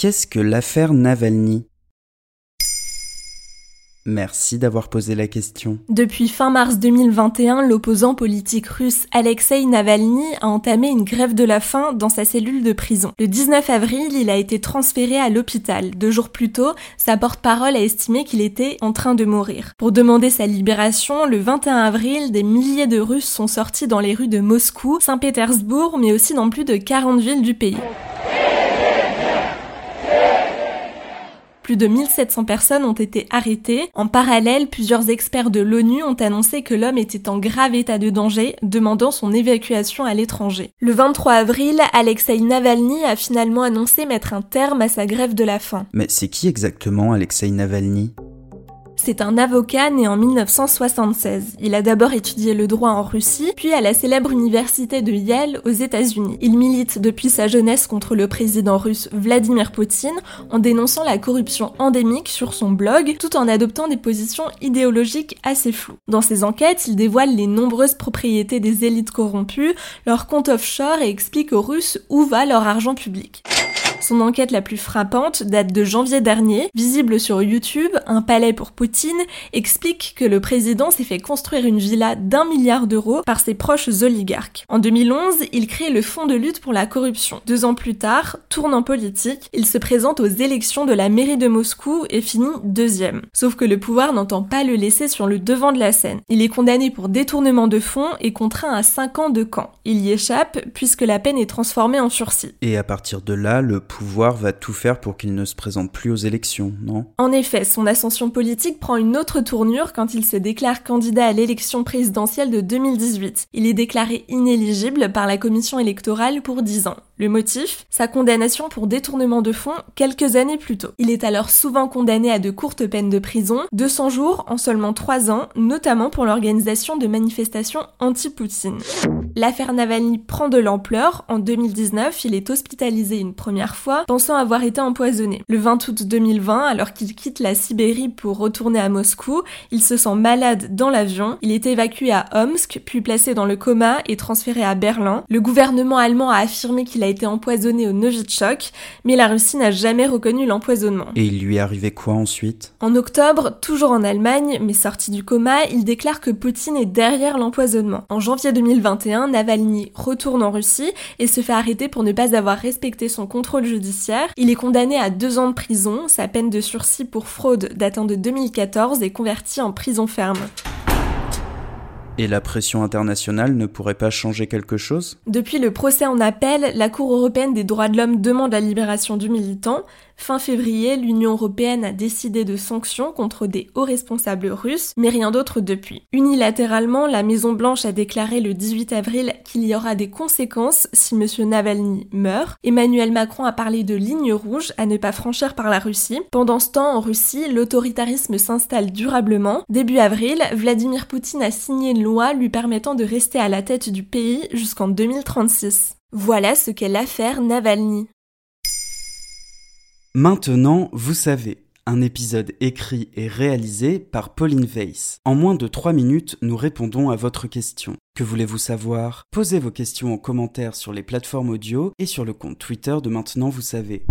Qu'est-ce que l'affaire Navalny? Merci d'avoir posé la question. Depuis fin mars 2021, l'opposant politique russe Alexei Navalny a entamé une grève de la faim dans sa cellule de prison. Le 19 avril, il a été transféré à l'hôpital. Deux jours plus tôt, sa porte-parole a estimé qu'il était en train de mourir. Pour demander sa libération, le 21 avril, des milliers de Russes sont sortis dans les rues de Moscou, Saint-Pétersbourg, mais aussi dans plus de 40 villes du pays. Plus de 1700 personnes ont été arrêtées. En parallèle, plusieurs experts de l'ONU ont annoncé que l'homme était en grave état de danger, demandant son évacuation à l'étranger. Le 23 avril, Alexei Navalny a finalement annoncé mettre un terme à sa grève de la faim. Mais c'est qui exactement Alexei Navalny? C'est un avocat né en 1976. Il a d'abord étudié le droit en Russie, puis à la célèbre université de Yale aux États-Unis. Il milite depuis sa jeunesse contre le président russe Vladimir Poutine en dénonçant la corruption endémique sur son blog tout en adoptant des positions idéologiques assez floues. Dans ses enquêtes, il dévoile les nombreuses propriétés des élites corrompues, leurs comptes offshore et explique aux Russes où va leur argent public. Son enquête la plus frappante date de janvier dernier. Visible sur YouTube, un palais pour Poutine explique que le président s'est fait construire une villa d'un milliard d'euros par ses proches oligarques. En 2011, il crée le Fonds de lutte pour la corruption. Deux ans plus tard, tourne en politique, il se présente aux élections de la mairie de Moscou et finit deuxième. Sauf que le pouvoir n'entend pas le laisser sur le devant de la scène. Il est condamné pour détournement de fonds et contraint à 5 ans de camp. Il y échappe puisque la peine est transformée en sursis. Et à partir de là, le pouvoir va tout faire pour qu'il ne se présente plus aux élections, non? En effet, son ascension politique prend une autre tournure quand il se déclare candidat à l'élection présidentielle de 2018. Il est déclaré inéligible par la commission électorale pour 10 ans. Le motif? Sa condamnation pour détournement de fonds quelques années plus tôt. Il est alors souvent condamné à de courtes peines de prison, 200 jours en seulement 3 ans, notamment pour l'organisation de manifestations anti-Poutine. L'affaire Navalny prend de l'ampleur. En 2019, il est hospitalisé une première fois, pensant avoir été empoisonné. Le 20 août 2020, alors qu'il quitte la Sibérie pour retourner à Moscou, il se sent malade dans l'avion. Il est évacué à Omsk, puis placé dans le coma et transféré à Berlin. Le gouvernement allemand a affirmé qu'il a été empoisonné au Novichok, mais la Russie n'a jamais reconnu l'empoisonnement. Et il lui est arrivé quoi ensuite? En octobre, toujours en Allemagne, mais sorti du coma, il déclare que Poutine est derrière l'empoisonnement. En janvier 2021, Navalny retourne en Russie et se fait arrêter pour ne pas avoir respecté son contrôle Il est condamné à deux ans de prison, sa peine de sursis pour fraude datant de 2014 est convertie en prison ferme. Et la pression internationale ne pourrait pas changer quelque chose? Depuis le procès en appel, la Cour européenne des droits de l'homme demande la libération du militant, Fin février, l'Union européenne a décidé de sanctions contre des hauts responsables russes, mais rien d'autre depuis. Unilatéralement, la Maison Blanche a déclaré le 18 avril qu'il y aura des conséquences si M. Navalny meurt. Emmanuel Macron a parlé de lignes rouges à ne pas franchir par la Russie. Pendant ce temps, en Russie, l'autoritarisme s'installe durablement. Début avril, Vladimir Poutine a signé une lui permettant de rester à la tête du pays jusqu'en 2036. Voilà ce qu'est l'affaire Navalny. Maintenant, vous savez, un épisode écrit et réalisé par Pauline Weiss. En moins de 3 minutes, nous répondons à votre question. Que voulez-vous savoir? Posez vos questions en commentaire sur les plateformes audio et sur le compte Twitter de Maintenant, vous savez.